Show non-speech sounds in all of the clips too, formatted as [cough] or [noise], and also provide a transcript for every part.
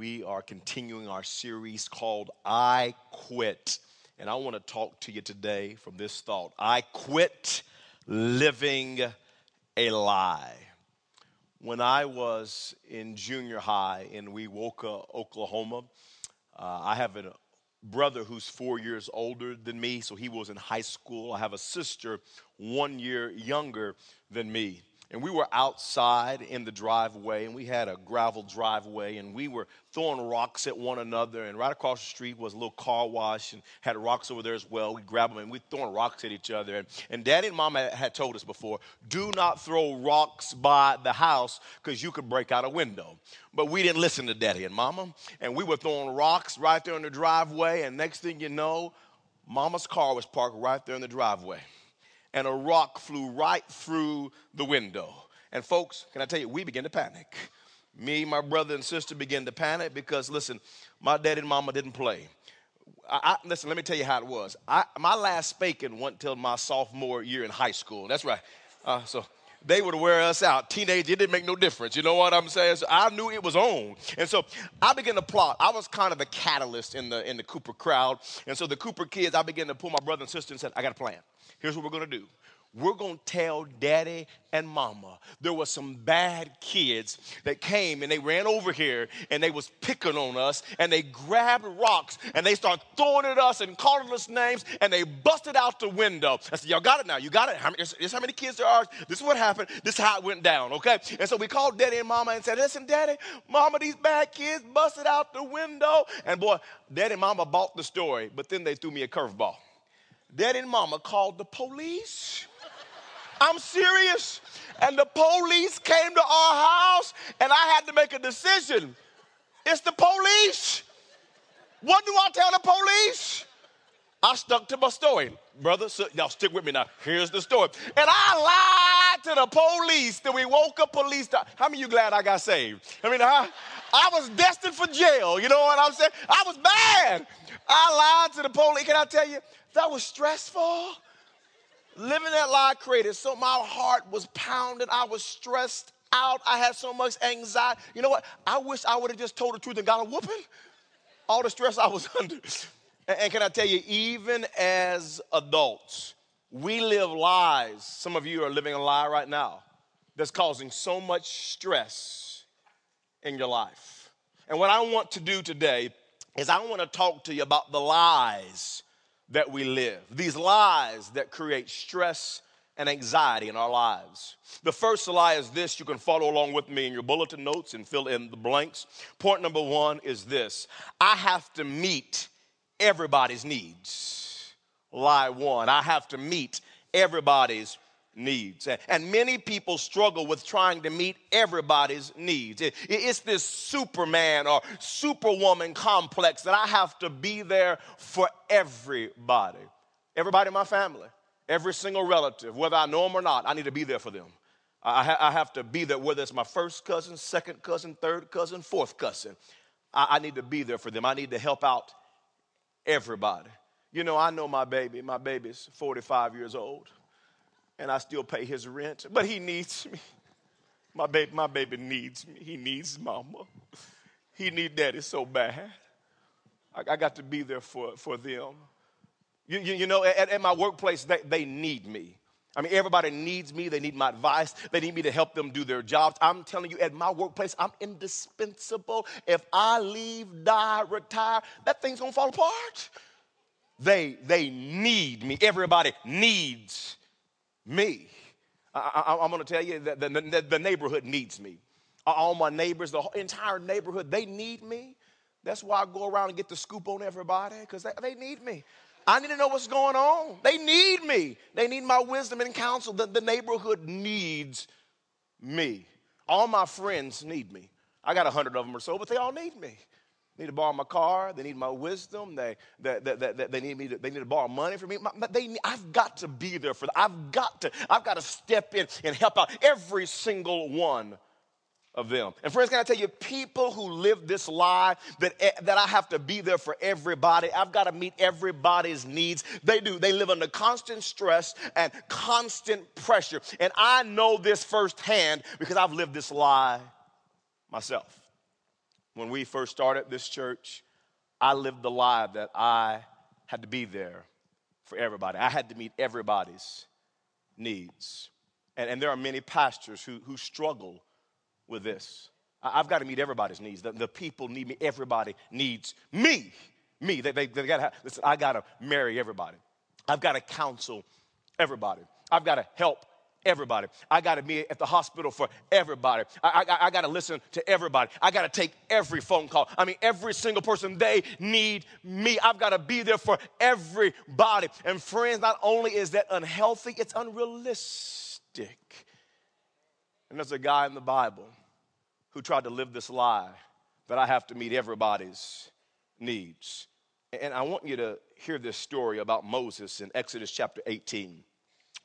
we are continuing our series called I Quit. And I want to talk to you today from this thought I quit living a lie. When I was in junior high in Wewoka, Oklahoma, uh, I have a brother who's four years older than me, so he was in high school. I have a sister one year younger than me and we were outside in the driveway, and we had a gravel driveway, and we were throwing rocks at one another. And right across the street was a little car wash, and had rocks over there as well. We grabbed them, and we were throwing rocks at each other. And, and Daddy and Mama had told us before, do not throw rocks by the house because you could break out a window. But we didn't listen to Daddy and Mama, and we were throwing rocks right there in the driveway. And next thing you know, Mama's car was parked right there in the driveway and a rock flew right through the window. And folks, can I tell you, we began to panic. Me, my brother, and sister began to panic because, listen, my dad and mama didn't play. I, I, listen, let me tell you how it was. I, my last spanking went till my sophomore year in high school. That's right. Uh, so they would wear us out. Teenage, it didn't make no difference. You know what I'm saying? So I knew it was on. And so I began to plot. I was kind of the catalyst in the in the Cooper crowd. And so the Cooper kids, I began to pull my brother and sister and said, I got a plan. Here's what we're gonna do we're going to tell daddy and mama. There were some bad kids that came and they ran over here and they was picking on us and they grabbed rocks and they start throwing at us and calling us names and they busted out the window. I said y'all got it now. You got it. How many, this how many kids there are? This is what happened. This is how it went down. Okay? And so we called daddy and mama and said listen daddy mama these bad kids busted out the window. And boy daddy and mama bought the story but then they threw me a curveball. Daddy and mama called the police I'm serious. And the police came to our house, and I had to make a decision. It's the police. What do I tell the police? I stuck to my story. Brother, y'all stick with me now. Here's the story. And I lied to the police that Wewoka police. To, how many you glad I got saved? I mean, I, I was destined for jail. You know what I'm saying? I was bad. I lied to the police. Can I tell you, that was stressful. Living that lie created so my heart was pounded. I was stressed out. I had so much anxiety. You know what? I wish I would have just told the truth and got a whooping. All the stress I was [laughs] under. And can I tell you, even as adults, we live lies. Some of you are living a lie right now that's causing so much stress in your life. And what I want to do today is I want to talk to you about the lies that we live, these lies that create stress and anxiety in our lives. The first lie is this. You can follow along with me in your bulletin notes and fill in the blanks. Point number one is this I have to meet everybody's needs. Lie one, I have to meet everybody's needs. And many people struggle with trying to meet everybody's needs. It's this Superman or Superwoman complex that I have to be there for everybody. Everybody in my family, every single relative, whether I know them or not, I need to be there for them. I, have to be there, whether it's my first cousin, second cousin, third cousin, fourth cousin. I need to be there for them. I need to help out everybody. You know, I know my baby. My baby's 45 years old and I still pay his rent, but he needs me. [laughs] My baby, my baby needs me. He needs mama. He needs daddy so bad. I, I got to be there for, for them. You, you, you know, at, at, my workplace, they, they need me. I mean, everybody needs me. They need my advice. They need me to help them do their jobs. I'm telling you, at my workplace, I'm indispensable. If I leave, die, retire, that thing's gonna fall apart. They, they need me. Everybody needs me. I, am going to tell you that the, the, the, neighborhood needs me. All my neighbors, the entire neighborhood, they need me. That's why I go around and get the scoop on everybody because they, they, need me. I need to know what's going on. They need me. They need my wisdom and counsel. The, the neighborhood needs me. All my friends need me. I got a hundred of them or so, but they all need me need to borrow my car. They need my wisdom. They, they, they, they, they need me to, they need to borrow money from me. They, I've got to be there for them. I've got to, I've got to step in and help out every single one of them. And friends, can I tell you, people who live this lie that, eh, that I have to be there for everybody, I've got to meet everybody's needs. They do. They live under constant stress and constant pressure. And I know this firsthand because I've lived this lie myself. When we first started this church, I lived the lie that I had to be there for everybody. I had to meet everybody's needs. And, and there are many pastors who, who struggle with this. I, have got to meet everybody's needs. The, the, people need me. Everybody needs me. Me. They, they, they got to listen, I got to marry everybody. I've got to counsel everybody. I've got to help everybody. I got to be at the hospital for everybody. I, I, I got to listen to everybody. I got to take every phone call. I mean, every single person, they need me. I've got to be there for everybody. And friends, not only is that unhealthy, it's unrealistic. And there's a guy in the Bible who tried to live this lie that I have to meet everybody's needs. And I want you to hear this story about Moses in Exodus chapter 18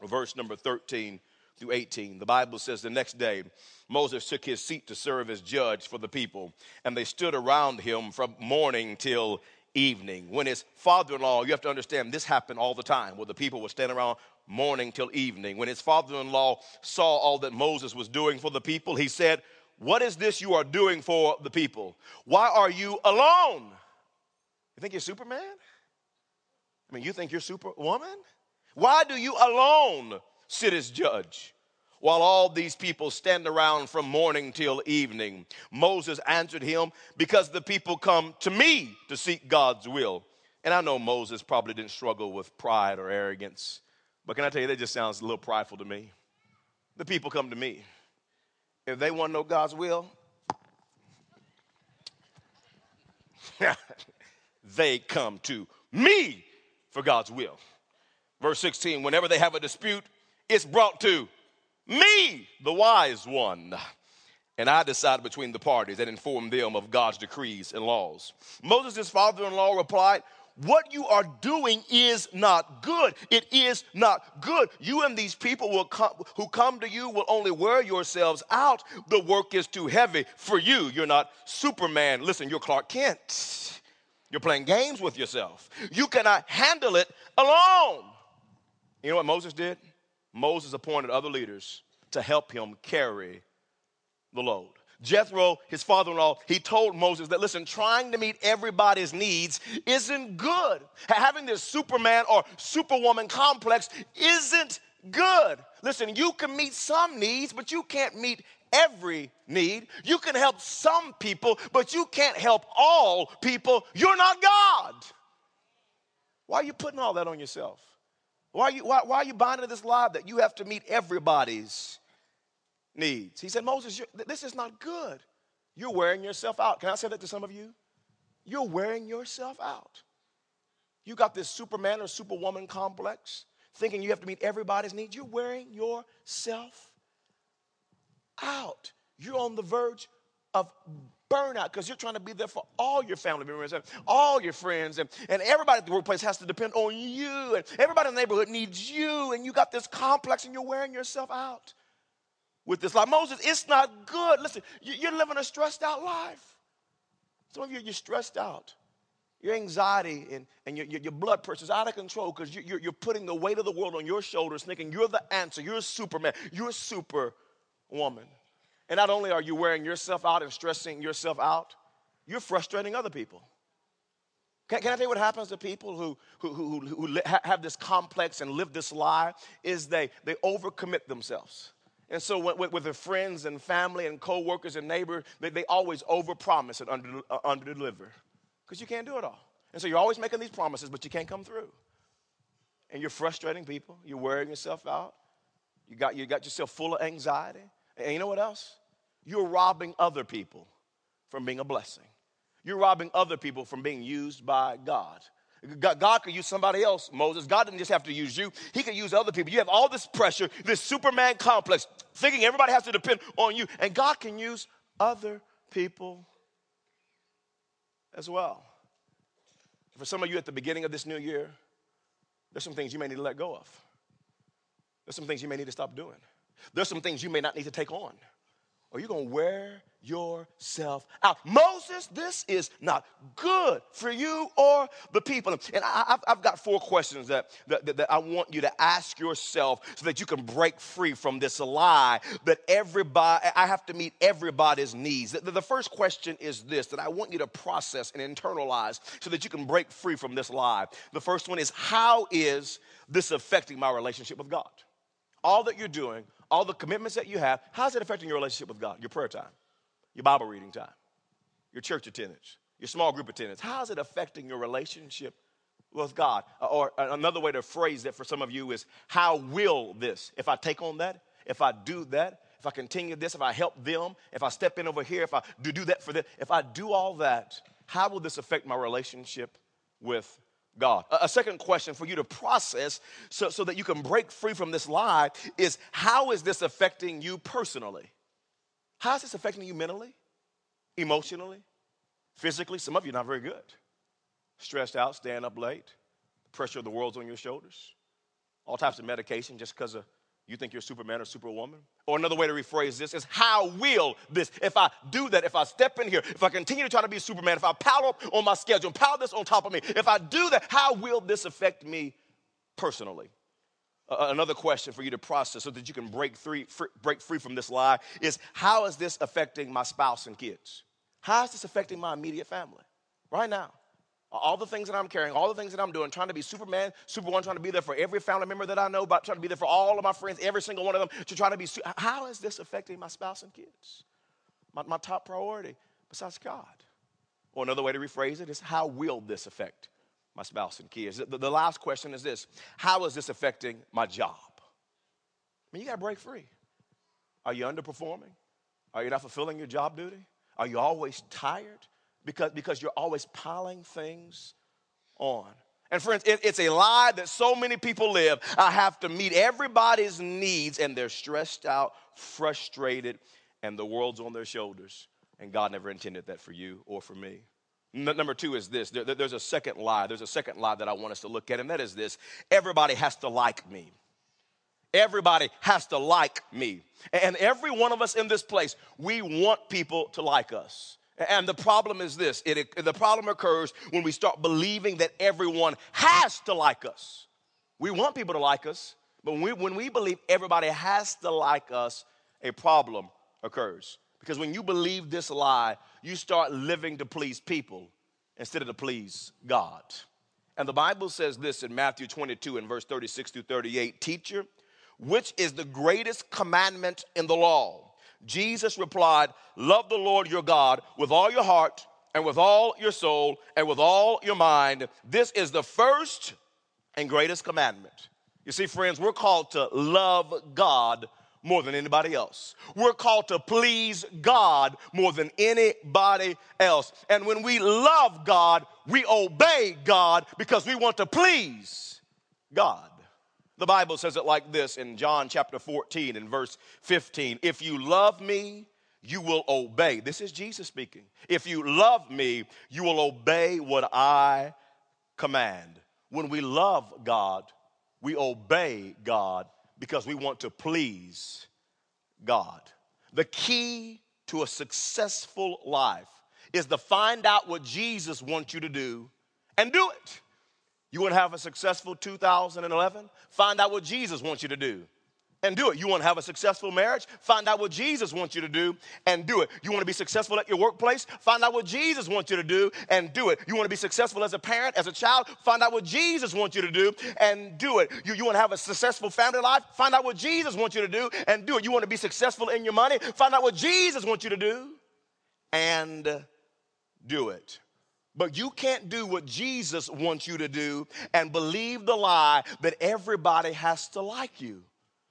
verse number 13 through 18. The Bible says the next day, Moses took his seat to serve as judge for the people, and they stood around him from morning till evening. When his father in law, you have to understand, this happened all the time, where the people would stand around morning till evening. When his father in law saw all that Moses was doing for the people, he said, What is this you are doing for the people? Why are you alone? You think you're Superman? I mean, you think you're Superwoman? Why do you alone sit as judge? While all these people stand around from morning till evening. Moses answered him, Because the people come to me to seek God's will. And I know Moses probably didn't struggle with pride or arrogance, but can I tell you, that just sounds a little prideful to me. The people come to me. If they want to know God's will, [laughs] they come to me for God's will. Verse 16, whenever they have a dispute, it's brought to me, the wise one. And I decide between the parties and inform them of God's decrees and laws. Moses' father in law replied, What you are doing is not good. It is not good. You and these people come, who come to you will only wear yourselves out. The work is too heavy for you. You're not Superman. Listen, you're Clark Kent. You're playing games with yourself. You cannot handle it alone. You know what Moses did? Moses appointed other leaders to help him carry the load. Jethro, his father in law, he told Moses that, listen, trying to meet everybody's needs isn't good. Having this Superman or Superwoman complex isn't good. Listen, you can meet some needs, but you can't meet every need. You can help some people, but you can't help all people. You're not God. Why are you putting all that on yourself? Why are you, why, why are you buying into this lie that you have to meet everybody's needs? He said, Moses, this is not good. You're wearing yourself out. Can I say that to some of you? You're wearing yourself out. You got this Superman or Superwoman complex, thinking you have to meet everybody's needs. You're wearing yourself out. You're on the verge of burnout because you're trying to be there for all your family members and all your friends and, and everybody at the workplace has to depend on you and everybody in the neighborhood needs you and you got this complex and you're wearing yourself out with this life. Moses, it's not good. Listen, you're living a stressed out life. Some of you, you're stressed out. Your anxiety and, and your, your, your blood pressure is out of control because you, you're, you're putting the weight of the world on your shoulders, thinking you're the answer. You're a superman. You're a superwoman. And not only are you wearing yourself out and stressing yourself out, you're frustrating other people. Can, can I tell you what happens to people who, who, who, who, who have this complex and live this lie? Is they, they overcommit themselves. And so with, with their friends and family and coworkers and neighbors, they, they always overpromise and under, uh, underdeliver because you can't do it all. And so you're always making these promises, but you can't come through. And you're frustrating people. You're wearing yourself out. You got, you got yourself full of anxiety. And you know what else? You're robbing other people from being a blessing. You're robbing other people from being used by God. God, could use somebody else, Moses. God didn't just have to use you, He could use other people. You have all this pressure, this Superman complex, thinking everybody has to depend on you. And God can use other people as well. For some of you at the beginning of this new year, there's some things you may need to let go of. There's some things you may need to stop doing. There's some things you may not need to take on. or you're going to wear yourself out. Moses, this is not good for you or the people. And I, have got four questions that, that, that I want you to ask yourself so that you can break free from this lie that everybody, I have to meet everybody's needs. The, the first question is this that I want you to process and internalize so that you can break free from this lie. The first one is how is this affecting my relationship with God? All that you're doing, all the commitments that you have, how's it affecting your relationship with God, your prayer time? your Bible reading time, your church attendance, your small group attendance. How is it affecting your relationship with God? Uh, or another way to phrase that for some of you is how will this, if I take on that, if I do that, if I continue this, if I help them, if I step in over here, if I do, do that for them, if I do all that, how will this affect my relationship with God? A, second question for you to process so, so that you can break free from this lie is how is this affecting you personally? How is this affecting you mentally, emotionally, physically? Some of you are not very good. Stressed out, staying up late, the pressure of the world's on your shoulders, all types of medication just because you think you're Superman or Superwoman. Or another way to rephrase this is how will this, if I do that, if I step in here, if I continue to try to be Superman, if I pile up on my schedule, pile this on top of me, if I do that, how will this affect me personally? Uh, another question for you to process so that you can break free, free, break free from this lie is how is this affecting my spouse and kids? How is this affecting my immediate family right now? All the things that I'm carrying, all the things that I'm doing, trying to be Superman, Superwoman, trying to be there for every family member that I know, but trying to be there for all of my friends, every single one of them, to try to be. How is this affecting my spouse and kids? My, my top priority besides God. Or another way to rephrase it is how will this affect my spouse and kids. The, the last question is this How is this affecting my job? I mean, you got to break free. Are you underperforming? Are you not fulfilling your job duty? Are you always tired? Because, because you're always piling things on. And friends, it, it's a lie that so many people live. I have to meet everybody's needs, and they're stressed out, frustrated, and the world's on their shoulders. And God never intended that for you or for me. Number two is this there, there's a second lie. There's a second lie that I want us to look at, and that is this everybody has to like me. Everybody has to like me. And every one of us in this place, we want people to like us. And the problem is this it, the problem occurs when we start believing that everyone has to like us. We want people to like us, but when we, when we believe everybody has to like us, a problem occurs. Because when you believe this lie, you start living to please people instead of to please God. And the Bible says this in Matthew 22 and verse 36 through 38 Teacher, which is the greatest commandment in the law? Jesus replied, Love the Lord your God with all your heart and with all your soul and with all your mind. This is the first and greatest commandment. You see, friends, we're called to love God more than anybody else. We're called to please God more than anybody else. And when we love God, we obey God because we want to please God. The Bible says it like this in John chapter 14 and verse 15 If you love me, you will obey. This is Jesus speaking. If you love me, you will obey what I command. When we love God, we obey God because we want to please God. The key to a successful life is to find out what Jesus wants you to do and do it. You want to have a successful 2011? Find out what Jesus wants you to do and do it. You want to have a successful marriage? Find out what Jesus wants you to do and do it. You want to be successful at your workplace? Find out what Jesus wants you to do and do it. You want to be successful as a parent, as a child? Find out what Jesus wants you to do and do it. You, you want to have a successful family life? Find out what Jesus wants you to do and do it. You want to be successful in your money? Find out what Jesus wants you to do and do it. But you can't do what Jesus wants you to do and believe the lie that everybody has to like you.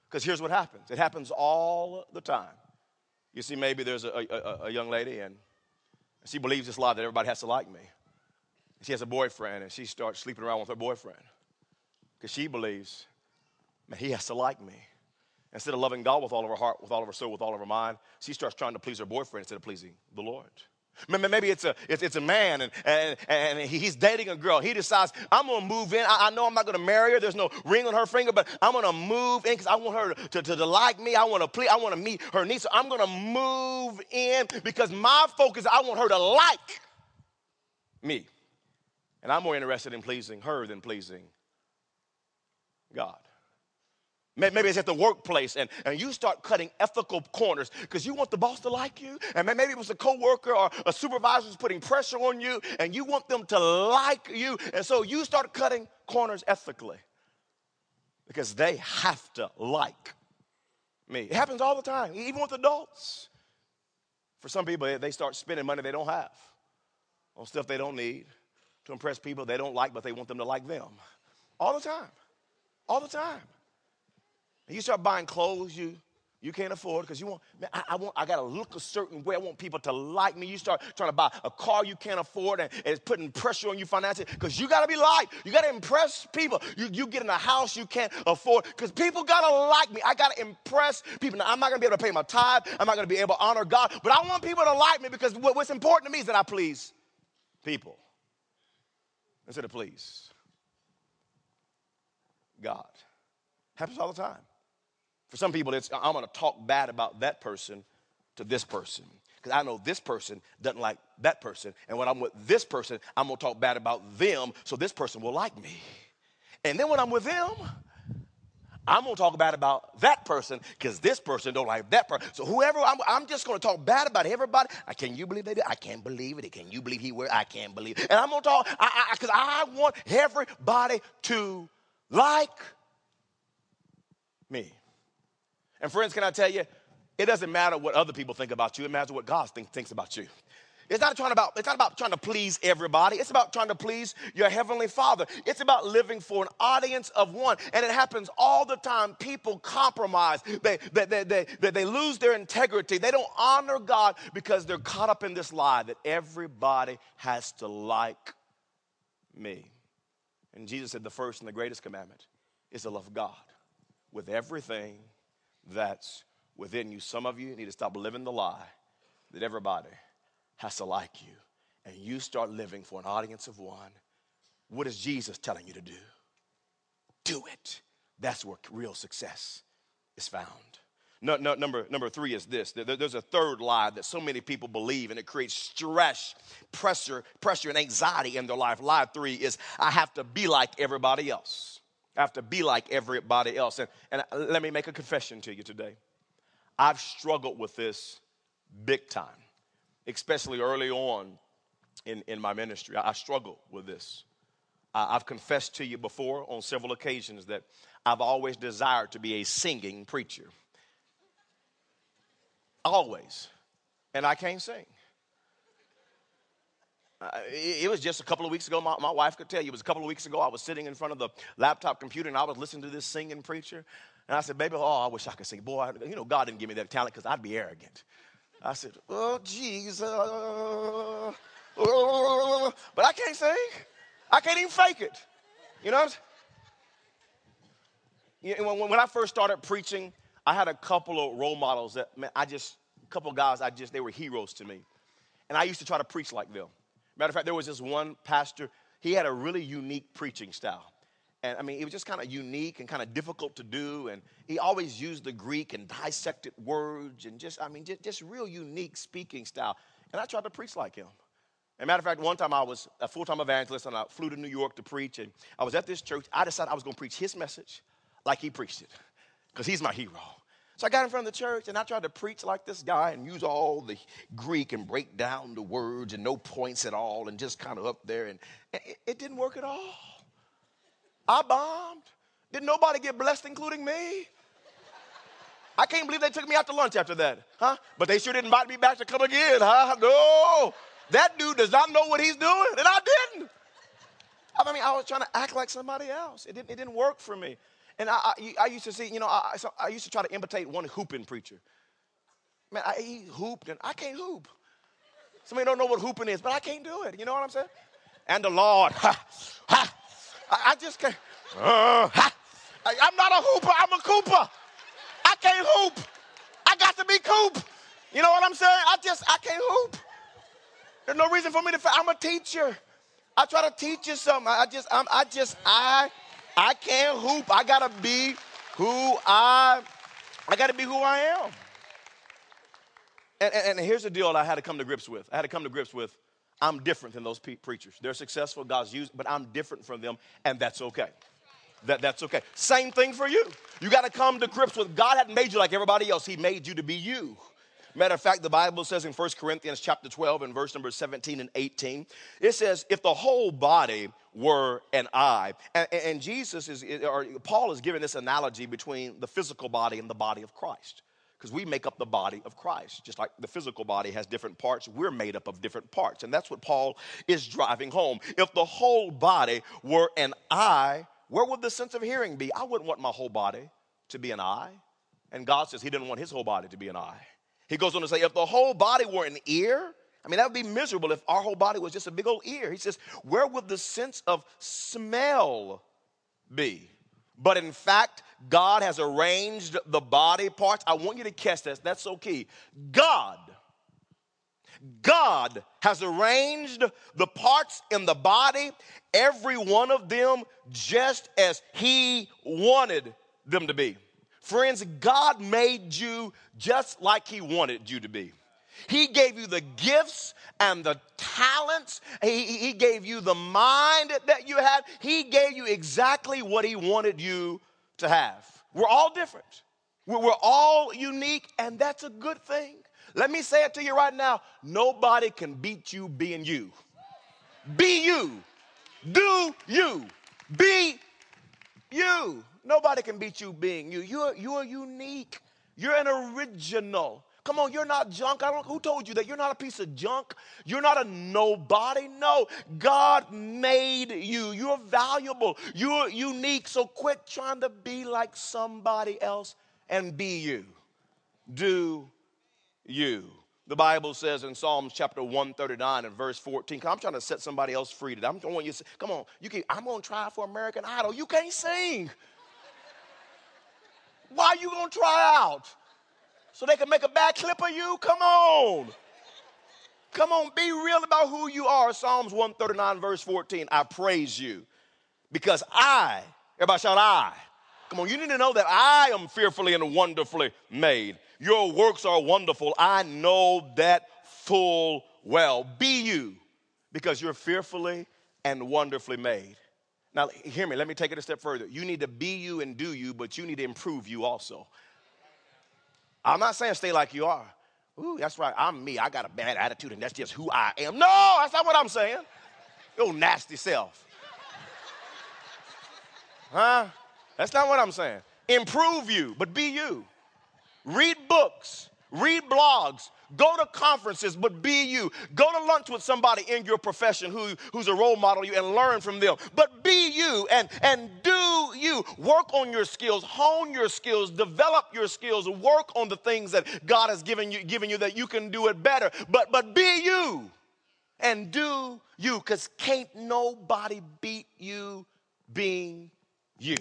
Because here's what happens it happens all the time. You see, maybe there's a, a, a young lady and she believes this lie that everybody has to like me. She has a boyfriend and she starts sleeping around with her boyfriend because she believes, man, he has to like me. Instead of loving God with all of her heart, with all of her soul, with all of her mind, she starts trying to please her boyfriend instead of pleasing the Lord. Maybe it's a, it's, a man and, and, and he's dating a girl. He decides, I'm going to move in. I, I, know I'm not going to marry her. There's no ring on her finger, but I'm going to move in because I want her to, to, to, like me. I want to please. I want to meet her needs. So I'm going to move in because my focus, I want her to like me. And I'm more interested in pleasing her than pleasing God. Maybe it's at the workplace and, and you start cutting ethical corners because you want the boss to like you. And maybe it was a coworker or a supervisor who's putting pressure on you and you want them to like you. And so you start cutting corners ethically because they have to like me. It happens all the time, even with adults. For some people, they start spending money they don't have on stuff they don't need to impress people they don't like, but they want them to like them. All the time. All the time. You start buying clothes you you can't afford because you want, man, I, I, want, I gotta look a certain way. I want people to like me. You start trying to buy a car you can't afford and, and it's putting pressure on you financially because you gotta be liked. You gotta impress people. You, you get in a house you can't afford because people gotta like me. I gotta impress people. Now, I'm not gonna be able to pay my tithe. I'm not gonna be able to honor God, but I want people to like me because what, what's important to me is that I please people instead of please God. Happens all the time. For some people, it's I'm going to talk bad about that person to this person because I know this person doesn't like that person. And when I'm with this person, I'm going to talk bad about them so this person will like me. And then when I'm with them, I'm going to talk bad about that person because this person don't like that person. So whoever, I'm, I'm just going to talk bad about everybody. I, can you believe it? I can't believe it. Can you believe he? I can't believe it. And I'm going to talk because I, I, I want everybody to like me. And friends, can I tell you, it doesn't matter what other people think about you, it matters what God think, thinks about you. It's not, trying about, it's not about trying to please everybody. It's about trying to please your heavenly Father. It's about living for an audience of one. And it happens all the time. People compromise, they, they, they, they, they, they lose their integrity. They don't honor God because they're caught up in this lie that everybody has to like me. And Jesus said the first and the greatest commandment is to love God with everything that's within you. Some of you need to stop living the lie that everybody has to like you. And you start living for an audience of one. What is Jesus telling you to do? Do it. That's where real success is found. No, no, number, number three is this. There, there's a third lie that so many people believe, and it creates stress, pressure, pressure, and anxiety in their life. Lie three is I have to be like everybody else. I have to be like everybody else. And, and let me make a confession to you today. I've struggled with this big time, especially early on in, in my ministry. I, I struggled with this. I, I've confessed to you before on several occasions that I've always desired to be a singing preacher. Always. And I can't sing. Uh, it, was just a couple of weeks ago. My, my wife could tell you. It was a couple of weeks ago. I was sitting in front of the laptop computer and I was listening to this singing preacher. And I said, Baby, oh, I wish I could sing. Boy, you know, God didn't give me that talent because I'd be arrogant. I said, Oh, Jesus. But I can't sing. I can't even fake it. You know know, when, when I first started preaching, I had a couple of role models that, man, I just, a couple of guys, I just, they were heroes to me. And I used to try to preach like them. Matter of fact, there was this one pastor, he had a really unique preaching style. And I mean, it was just kind of unique and kind of difficult to do. And he always used the Greek and dissected words and just, I mean, just, just real unique speaking style. And I tried to preach like him. As matter of fact, one time I was a full time evangelist and I flew to New York to preach. And I was at this church. I decided I was going to preach his message like he preached it because he's my hero. So I got in front of the church and I tried to preach like this guy and use all the Greek and break down the words and no points at all and just kind of up there. And it, it didn't work at all. I bombed. Didn't nobody get blessed, including me? I can't believe they took me out to lunch after that, huh? But they sure didn't invite me back to come again, huh? No. That dude does not know what he's doing, and I didn't. I mean, I was trying to act like somebody else. It didn't, it didn't work for me. And I, I, I used to see, you know, I, so I used to try to imitate one hooping preacher. Man, I, he hooped and I can't hoop. Somebody don't know what hooping is, but I can't do it. You know what I'm saying? And the Lord, ha, ha, I, I just can't. Uh, ha, I, I'm not a hooper, I'm a cooper. I can't hoop. I got to be coop. You know what I'm saying? I just, I can't hoop. There's no reason for me to. I'm a teacher. I try to teach you something. I just, I'm, I just, I, I can't hoop. I gotta be who I, I gotta be who I am. And, and, and here's the deal I had to come to grips with. I had to come to grips with. I'm different than those pe- preachers. They're successful. God's used, but I'm different from them, and that's okay. That, that's okay. Same thing for you. You got to come to grips with God hadn't made you like everybody else. He made you to be you. Matter of fact, the Bible says in 1 Corinthians chapter 12 and verse number 17 and 18, it says, if the whole body were an eye, and, and Jesus is, or Paul is giving this analogy between the physical body and the body of Christ. Because we make up the body of Christ. Just like the physical body has different parts, we're made up of different parts. And that's what Paul is driving home. If the whole body were an eye, where would the sense of hearing be? I wouldn't want my whole body to be an eye. And God says He didn't want His whole body to be an eye. He goes on to say, if the whole body were an ear, I mean, that would be miserable if our whole body was just a big old ear. He says, where would the sense of smell be? But in fact, God has arranged the body parts. I want you to catch this. That's so key. God, God has arranged the parts in the body, every one of them, just as He wanted them to be. Friends, God made you just like He wanted you to be. He gave you the gifts and the talents. He, he gave you the mind that you have. He gave you exactly what He wanted you to have. We're all different. We're, we're all unique, and that's a good thing. Let me say it to you right now nobody can beat you being you. Be you. Do you. Be you. Nobody can beat you being you. You're, you're unique. You're an original. Come on, you're not junk. I don't who told you that you're not a piece of junk. You're not a nobody. No, God made you. You're valuable. You're unique. So quit trying to be like somebody else and be you. Do you. The Bible says in Psalms chapter 139 and verse 14. I'm trying to set somebody else free today. I'm going you come on, you can, I'm gonna try for American Idol. You can't sing. Why are you gonna try out? So they can make a bad clip of you? Come on. Come on, be real about who you are. Psalms 139, verse 14. I praise you because I, everybody shout I. Come on, you need to know that I am fearfully and wonderfully made. Your works are wonderful. I know that full well. Be you because you're fearfully and wonderfully made. Now, hear me, let me take it a step further. You need to be you and do you, but you need to improve you also. I'm not saying stay like you are. Ooh, that's right, I'm me. I got a bad attitude, and that's just who I am. No, that's not what I'm saying. Your nasty self. Huh? That's not what I'm saying. Improve you, but be you. Read books, read blogs, Go to conferences, but be you. Go to lunch with somebody in your profession who, who's a role model you and learn from them. But be you and, and do you. Work on your skills, hone your skills, develop your skills, work on the things that God has given you, given you that you can do it better. But but be you and do you, because can't nobody beat you being you.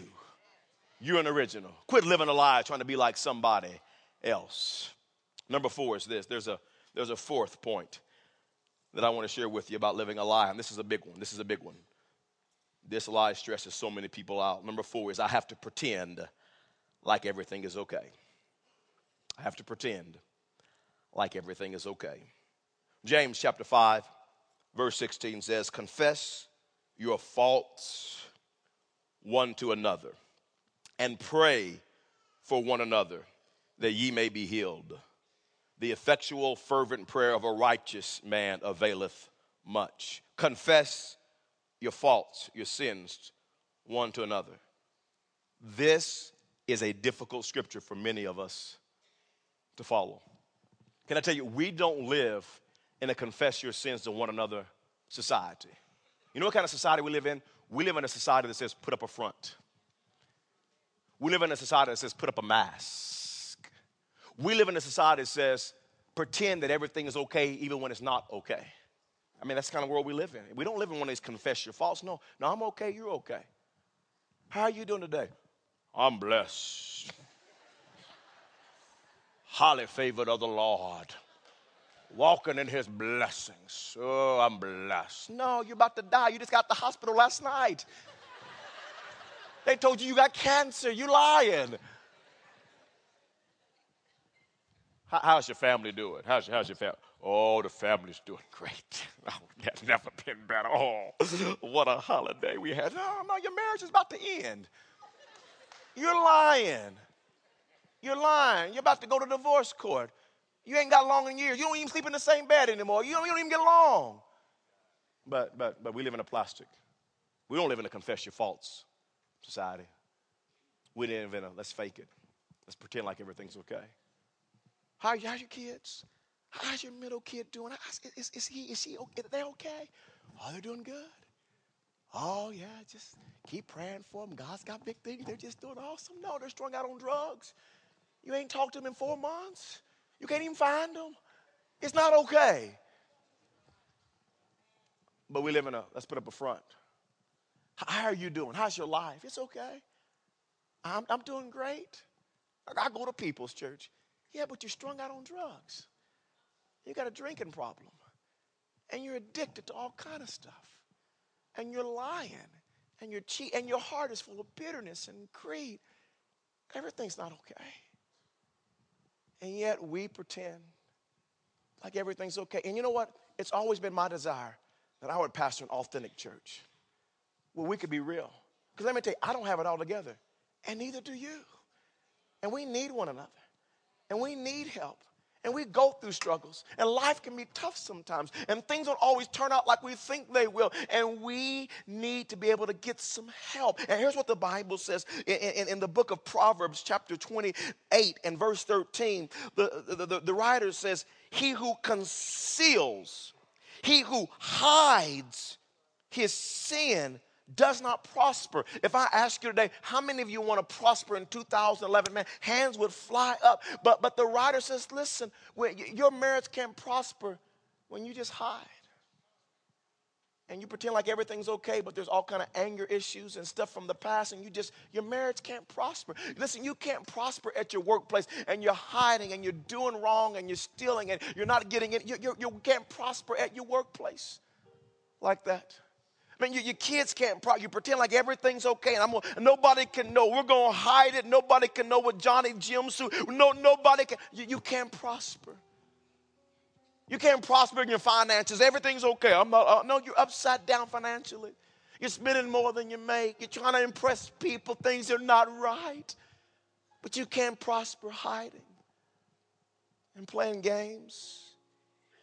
You're an original. Quit living a lie trying to be like somebody else. Number four is this there's a, there's a fourth point that I want to share with you about living a lie, and this is a big one. This is a big one. This lie stresses so many people out. Number four is I have to pretend like everything is okay. I have to pretend like everything is okay. James chapter 5, verse 16 says, Confess your faults one to another and pray for one another that ye may be healed. The effectual, fervent prayer of a righteous man availeth much. Confess your faults, your sins, one to another. This is a difficult scripture for many of us to follow. Can I tell you, we don't live in a confess your sins to one another society. You know what kind of society we live in? We live in a society that says put up a front. We live in a society that says put up a mask. We live in a society that says pretend that everything is okay even when it's not okay. I mean, that's the kind of world we live in. We don't live in one of these confess your faults. No, no, I'm okay, you're okay. How are you doing today? I'm blessed. Highly favored of the Lord. walking in his blessings. Oh, I'm blessed. No, you're about to die. You just got the hospital last night. They told you you got cancer. You lying. How's your family doing? How's, how's your family? Oh, the family's doing great. [laughs] Oh, that's never been better. Oh, what a holiday we had. No, no, your marriage is about to end. You're lying. You're lying. You're about to go to divorce court. You ain't got long in years. You don't even sleep in the same bed anymore. You don't, you don't even get along. But, but, but we live in a plastic. We don't live in a confess your faults society. We live in a let's fake it. Let's pretend like everything's okay. How, how's your kids? How's your middle kid doing? Is, is, he, is she, okay? they okay? Oh, they're doing good. Oh, yeah, just keep praying for them. God's got big things. They're just doing awesome. No, they're strung out on drugs. You ain't talked to them in four months. You can't even find them. It's not okay. But we live in a, let's put up a front. How are you doing? How's your life? It's okay. I'm, I'm doing great. I go to people's church. Yeah, but you're strung out on drugs. You got a drinking problem. And you're addicted to all kind of stuff. And you're lying. And you're cheat and your heart is full of bitterness and greed. Everything's not okay. And yet we pretend like everything's okay. And you know what? It's always been my desire that I would pastor an authentic church where we could be real. Because let me tell you, I don't have it all together, and neither do you. And we need one another, and we need help. And we go through struggles, and life can be tough sometimes, and things don't always turn out like we think they will. And we need to be able to get some help. And here's what the Bible says in, in, in the book of Proverbs, chapter 28 and verse 13. The, the, the, the writer says, He who conceals, he who hides his sin does not prosper. If I ask you today, how many of you want to prosper in 2011? Man, hands would fly up. But, but the writer says, listen, your marriage can't prosper when you just hide. And you pretend like everything's okay, but there's all kind of anger issues and stuff from the past, and you just your marriage can't prosper. Listen, you can't prosper at your workplace, and you're hiding, and you're doing wrong, and you're stealing, and you're not getting it. You, you, you can't prosper at your workplace like that. I mean, you, your kids can't, pro- you pretend like everything's okay, and I'm gonna, nobody can know. We're going to hide it. Nobody can know what Johnny Jim's. No, nobody can. You, you can't prosper. You can't prosper in your finances. Everything's okay. I'm not, uh, no, you're upside down financially. You're spending more than you make. You're trying to impress people. Things are not right. But you can't prosper hiding and playing games.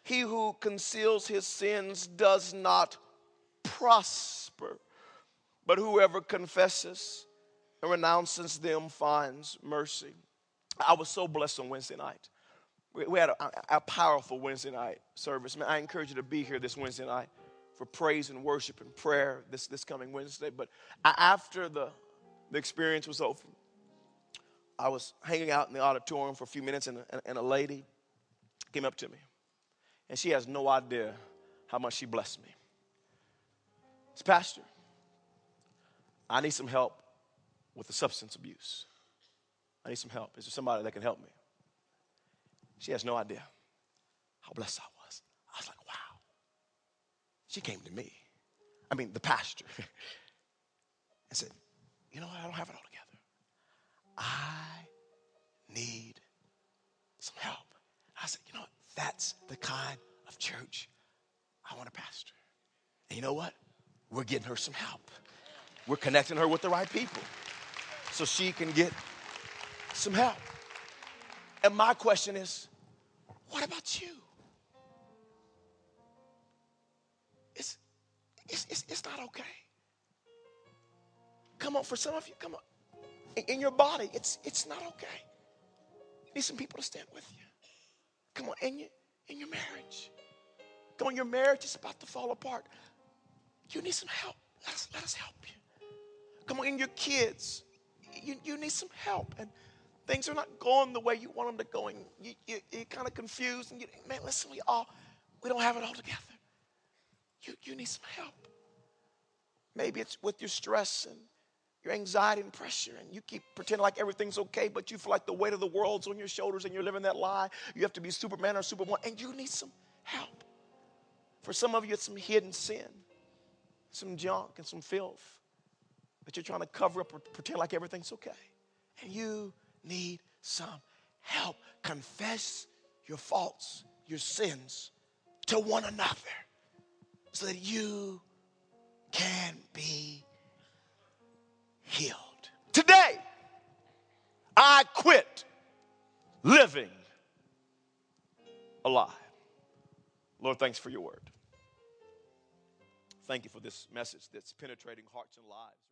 He who conceals his sins does not prosper. But whoever confesses and renounces them finds mercy. I was so blessed on Wednesday night. We, had a, a, powerful Wednesday night service. Man, I encourage you to be here this Wednesday night for praise and worship and prayer this, this coming Wednesday. But after the, the experience was over, I was hanging out in the auditorium for a few minutes, and, and, and a lady came up to me. And she has no idea how much she blessed me. Pastor, I need some help with the substance abuse. I need some help. Is there somebody that can help me? She has no idea how blessed I was. I was like, wow. She came to me. I mean, the pastor, [laughs] and said, you know what? I don't have it all together. I need some help. I said, you know what? That's the kind of church I want to pastor. And you know what? We're getting her some help. We're connecting her with the right people so she can get some help. And my question is what about you? It's, it's, it's, it's not okay. Come on, for some of you, come on. In, in your body, it's, it's not okay. You need some people to stand with you. Come on, in your, in your marriage. Come on, your marriage is about to fall apart. You need some help. Let us, let us help you. Come on, and your kids, you, you need some help. And things are not going the way you want them to go. And you, you, you're kind of confused. And you, man, listen, we all, we don't have it all together. You, you need some help. Maybe it's with your stress and your anxiety and pressure, and you keep pretending like everything's okay, but you feel like the weight of the world's on your shoulders and you're living that lie. You have to be Superman or Superwoman, and you need some help. For some of you, it's some hidden sin, some junk, and some filth that you're trying to cover up or pretend like everything's okay. And you need some help. Confess your faults, your sins to one another so that you can be healed. Today, I quit living a lie. Lord, thanks for your word. Thank you for this message that's penetrating hearts and lives.